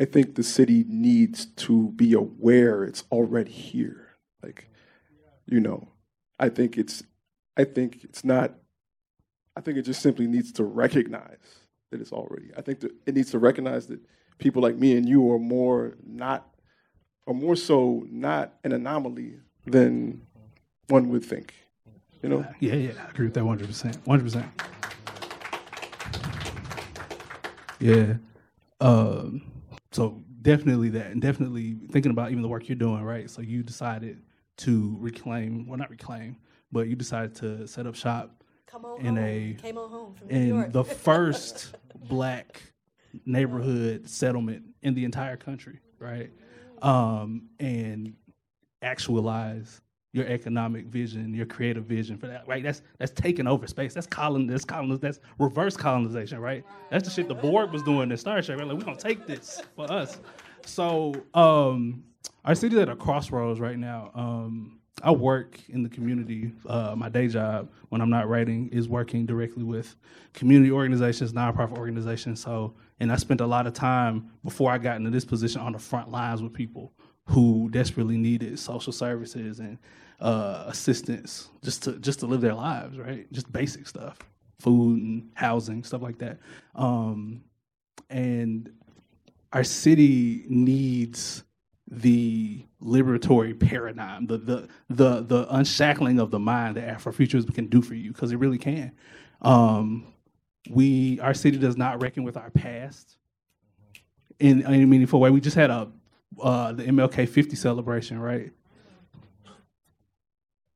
I think the city needs to be aware it's already here. Like, you know, I think it's, I think it's not. I think it just simply needs to recognize that it's already. I think that it needs to recognize that people like me and you are more not, are more so not an anomaly than one would think. You know. Yeah, yeah, I agree with that 100%. 100%. Yeah. Um, so definitely that, and definitely thinking about even the work you're doing, right? So you decided to reclaim, well, not reclaim, but you decided to set up shop in home. a Came on home from New in York. the first black neighborhood settlement in the entire country, right? Um, and actualize your economic vision, your creative vision for that, right? That's that's taking over space. That's colon, that's colon, that's reverse colonization, right? That's the shit the Borg was doing in Star Trek. Right? Like we're gonna take this for us. So um, our city's at a crossroads right now. Um, I work in the community. Uh, my day job, when I'm not writing, is working directly with community organizations, nonprofit organizations. So, and I spent a lot of time before I got into this position on the front lines with people who desperately needed social services and uh, assistance just to just to live their lives, right? Just basic stuff, food and housing, stuff like that. Um, and our city needs the liberatory paradigm, the the the the unshackling of the mind that Afrofuturism can do for you, because it really can. Um, we our city does not reckon with our past in any meaningful way. We just had a uh, the MLK 50 celebration, right?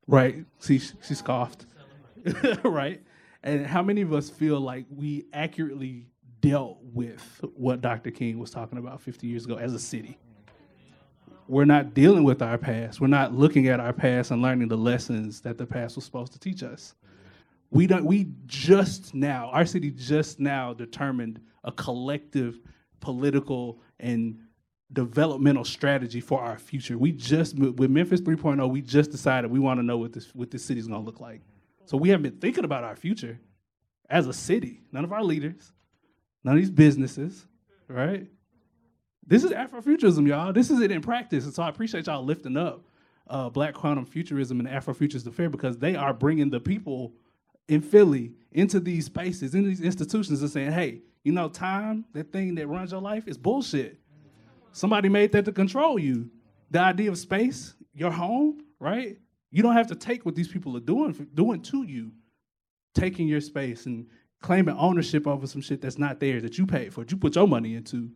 Right. See, she scoffed. right. And how many of us feel like we accurately dealt with what Dr. King was talking about 50 years ago as a city? We're not dealing with our past. We're not looking at our past and learning the lessons that the past was supposed to teach us. We don't. We just now, our city just now determined a collective political and developmental strategy for our future. We just with Memphis 3.0, we just decided we want to know what this what this city's going to look like. So we haven't been thinking about our future as a city. None of our leaders, none of these businesses, right? This is Afrofuturism, y'all. This is it in practice. And so I appreciate y'all lifting up uh, Black Quantum Futurism and Afrofuturist Affair because they are bringing the people in Philly into these spaces, into these institutions, and saying, "Hey, you know, time, that thing that runs your life, is bullshit. Somebody made that to control you. The idea of space, your home, right? You don't have to take what these people are doing doing to you, taking your space and claiming ownership over some shit that's not theirs that you paid for, that you put your money into.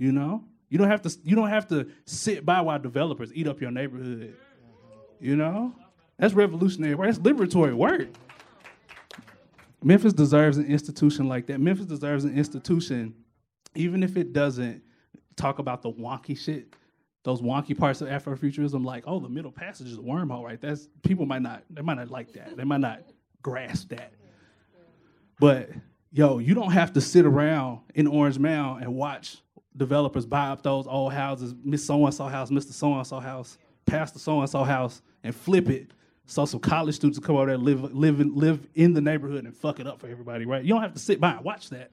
You know, you don't have to. You don't have to sit by while developers eat up your neighborhood. You know, that's revolutionary work. That's liberatory work. Memphis deserves an institution like that. Memphis deserves an institution, even if it doesn't talk about the wonky shit, those wonky parts of Afrofuturism, like, oh, the middle passage is a wormhole, right? That's people might not, they might not like that. They might not grasp that. But yo, you don't have to sit around in Orange Mound and watch developers buy up those old houses, Miss So and So house, Mr. So and So house, Pastor So and So house, and flip it so some college students come over there live live in, live in the neighborhood and fuck it up for everybody, right? You don't have to sit by and watch that.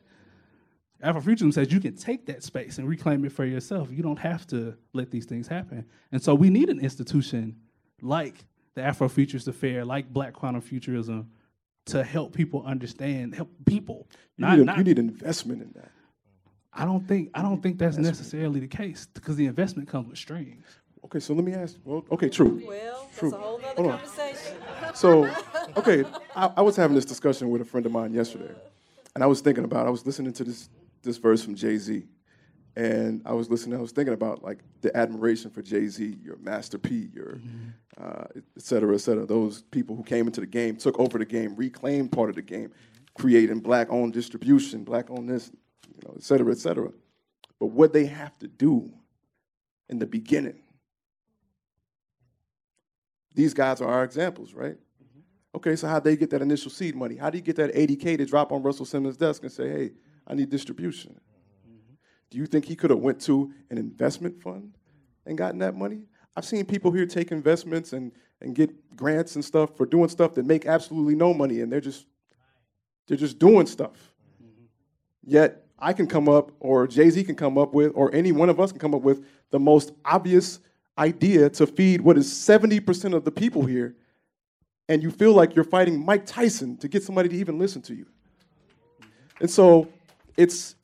Afrofuturism says you can take that space and reclaim it for yourself. You don't have to let these things happen. And so we need an institution like the Afrofuturist Affair, like Black Quantum Futurism, to help people understand, help people. You, Not, need, a- not, you need investment in that. I don't think I don't think that's necessarily the case because the investment comes with strings. Okay, so let me ask. Well, okay, true. Well, True. that's a whole other Hold on. conversation. So, okay, I, I was having this discussion with a friend of mine yesterday, and I was thinking about. I was listening to this this verse from Jay Z, and I was listening. I was thinking about like the admiration for Jay Z, your Master P, your uh, et cetera, et cetera. Those people who came into the game, took over the game, reclaimed part of the game, creating black-owned distribution, black-owned this, you know, et cetera, et cetera. But what they have to do in the beginning these guys are our examples, right? Mm-hmm. Okay, so how they get that initial seed money? How do you get that 80K to drop on Russell Simmons' desk and say, hey, I need distribution? Mm-hmm. Do you think he could have went to an investment fund and gotten that money? I've seen people here take investments and, and get grants and stuff for doing stuff that make absolutely no money and they're just they're just doing stuff. Mm-hmm. Yet I can come up, or Jay Z can come up with, or any one of us can come up with the most obvious idea to feed what is 70% of the people here, and you feel like you're fighting Mike Tyson to get somebody to even listen to you. And so it's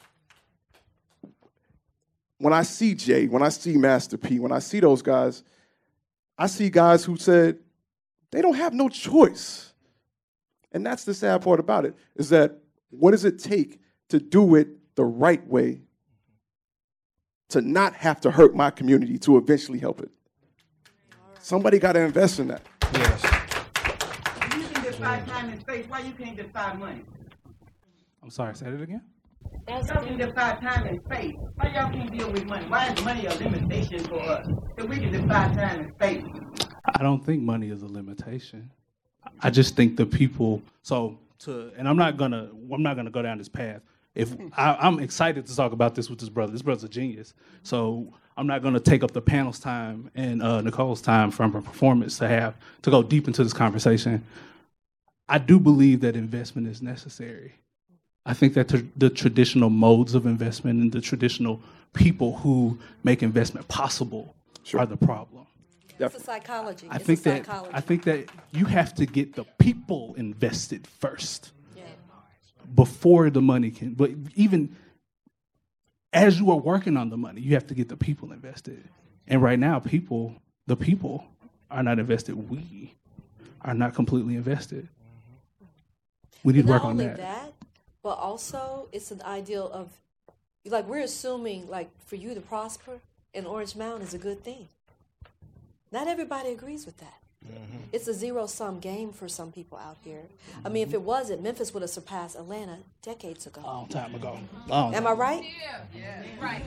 when I see Jay, when I see Master P, when I see those guys, I see guys who said they don't have no choice. And that's the sad part about it, is that what does it take to do it the right way to not have to hurt my community to eventually help it? Somebody got to invest in that. Yes. You can defy time and space. Why you can't defy money? I'm sorry, say that again. Y'all can defy time and space. Why y'all can't deal with money? Why is money a limitation for us? If we can defy time and space. I don't think money is a limitation. I just think the people. So to, and I'm not gonna, I'm not gonna go down this path. If I, I'm excited to talk about this with this brother, this brother's a genius. So I'm not gonna take up the panel's time and uh, Nicole's time from her performance to have to go deep into this conversation. I do believe that investment is necessary. I think that tr- the traditional modes of investment and the traditional people who make investment possible are the problem. It's a psychology. I it's think a that psychology. I think that you have to get the people invested first Yeah. Before the money can. But even as you are working on the money, you have to get the people invested. And right now, people, the people, are not invested. We are not completely invested. We need to work not on only that. that, but also it's an ideal of, like we're assuming like for you to prosper in Orange Mound is a good thing. Not everybody agrees with that. Mm-hmm. It's a zero sum game for some people out here. I mean, if mm-hmm. it wasn't, Memphis would have surpassed Atlanta decades ago. Long time ago. Mm-hmm. Long Am I right? Yeah, Right.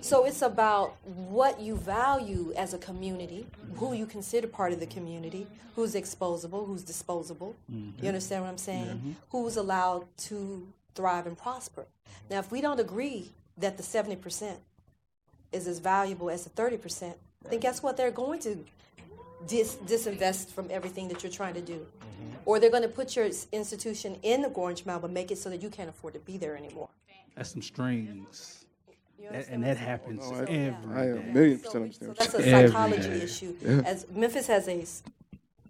So it's about what you value as a community, who you consider part of the community, who's exposable, who's disposable. You understand what I'm saying? Who's allowed to thrive and prosper. Now, if we don't agree that the 70% is as valuable as the 30%, then guess what? They're going to dis- disinvest from everything that you're trying to do. Mm-hmm. Or they're going to put your institution in the Orange Mound, but make it so that you can't afford to be there anymore. That's some strings. That- and that happens Oh, I- every I a day. million So, percent we- understand. so that's a psychology day. issue. Yeah. As Memphis has a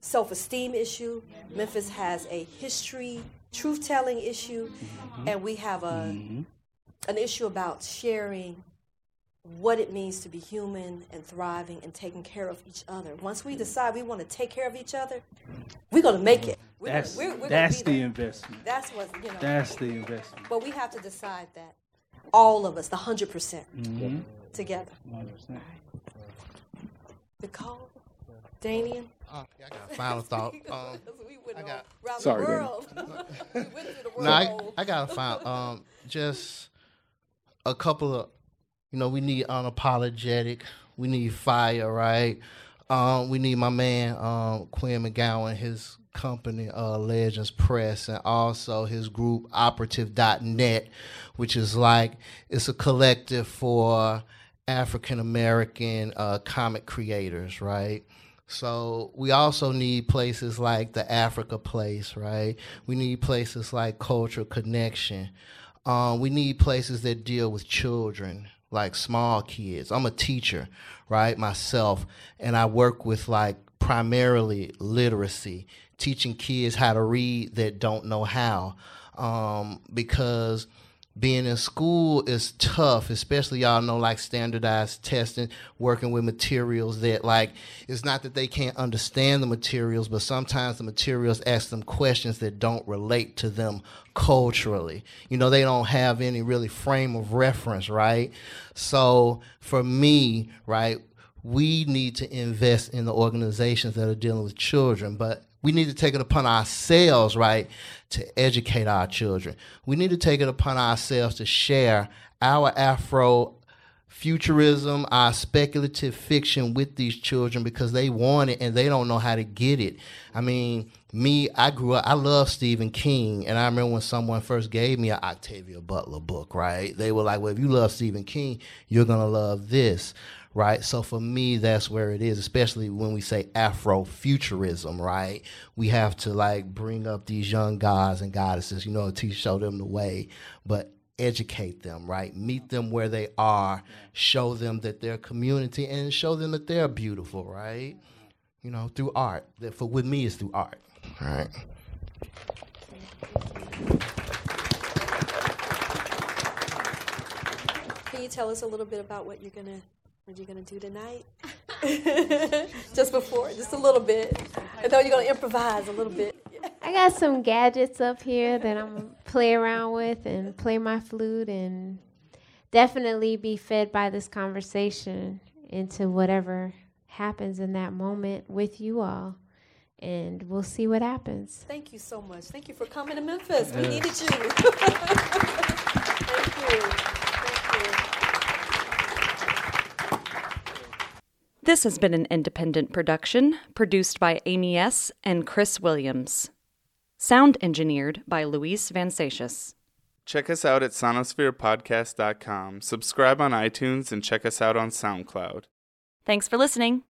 self-esteem issue, Memphis has a history, truth-telling issue, mm-hmm. and we have a mm-hmm. an issue about sharing what it means to be human and thriving and taking care of each other. Once we decide we want to take care of each other, we're going to make it. We're gonna- That's, we're- we're gonna that's be the there. investment. That's what you know. That's the investment. but we have to decide that all of us, the hundred percent, Mm-hmm. together. 100%. Nicole, Damian. Uh, yeah, I got a final thought. Um, we went I got- around Sorry, the Damian. world. we went through the world. No, I, I got to find um just a couple of you know we need unapologetic, we need FIYAH, right? Um, we need my man um Quinn McGowan, his company uh Legends Press, and also his group Operative.net, which is like it's a collective for African American uh, comic creators, right? So we also need places like the Africa Place, right? We need places like Cultural Connection. Um, we need places that deal with children, like small kids. I'm a teacher, right, myself, and I work with like primarily literacy, teaching kids how to read that don't know how, um, because being in school is tough, especially y'all know like standardized testing, working with materials that like it's not that they can't understand the materials, but sometimes the materials ask them questions that don't relate to them culturally. You know, they don't have any really frame of reference, right? So for me, right, we need to invest in the organizations that are dealing with children, but we need to take it upon ourselves, right, to educate our children. We need to take it upon ourselves to share our Afro futurism, our speculative fiction with these children because they want it and they don't know how to get it. I mean, me, I grew up, I love Stephen King, and I remember when someone first gave me an Octavia Butler book, right? They were like, well, if you love Stephen King, you're going to love this right? So for me, that's where it is, especially when we say Afrofuturism, right? We have to like bring up these young gods and goddesses, you know, to show them the way, but educate them, right? Meet them where they are, show them that they're community, and show them that they're beautiful, right? You know, through art. That for with me, it's through art, right? Can you tell us a little bit about what you're gonna what are you're gonna do tonight? just before, just a little bit. I know you're gonna improvise a little bit. I got some gadgets up here that I'm gonna play around with and play my flute and definitely be fed by this conversation into whatever happens in that moment with you all. And we'll see what happens. Thank you so much. Thank you for coming to Memphis. We needed you. Thank you. Thank you. This has been an independent production produced by Amy S. and Chris Williams. Sound engineered by Luis Van Satius. Check us out at sonospherepodcast.com, subscribe on iTunes, and check us out on SoundCloud. Thanks for listening.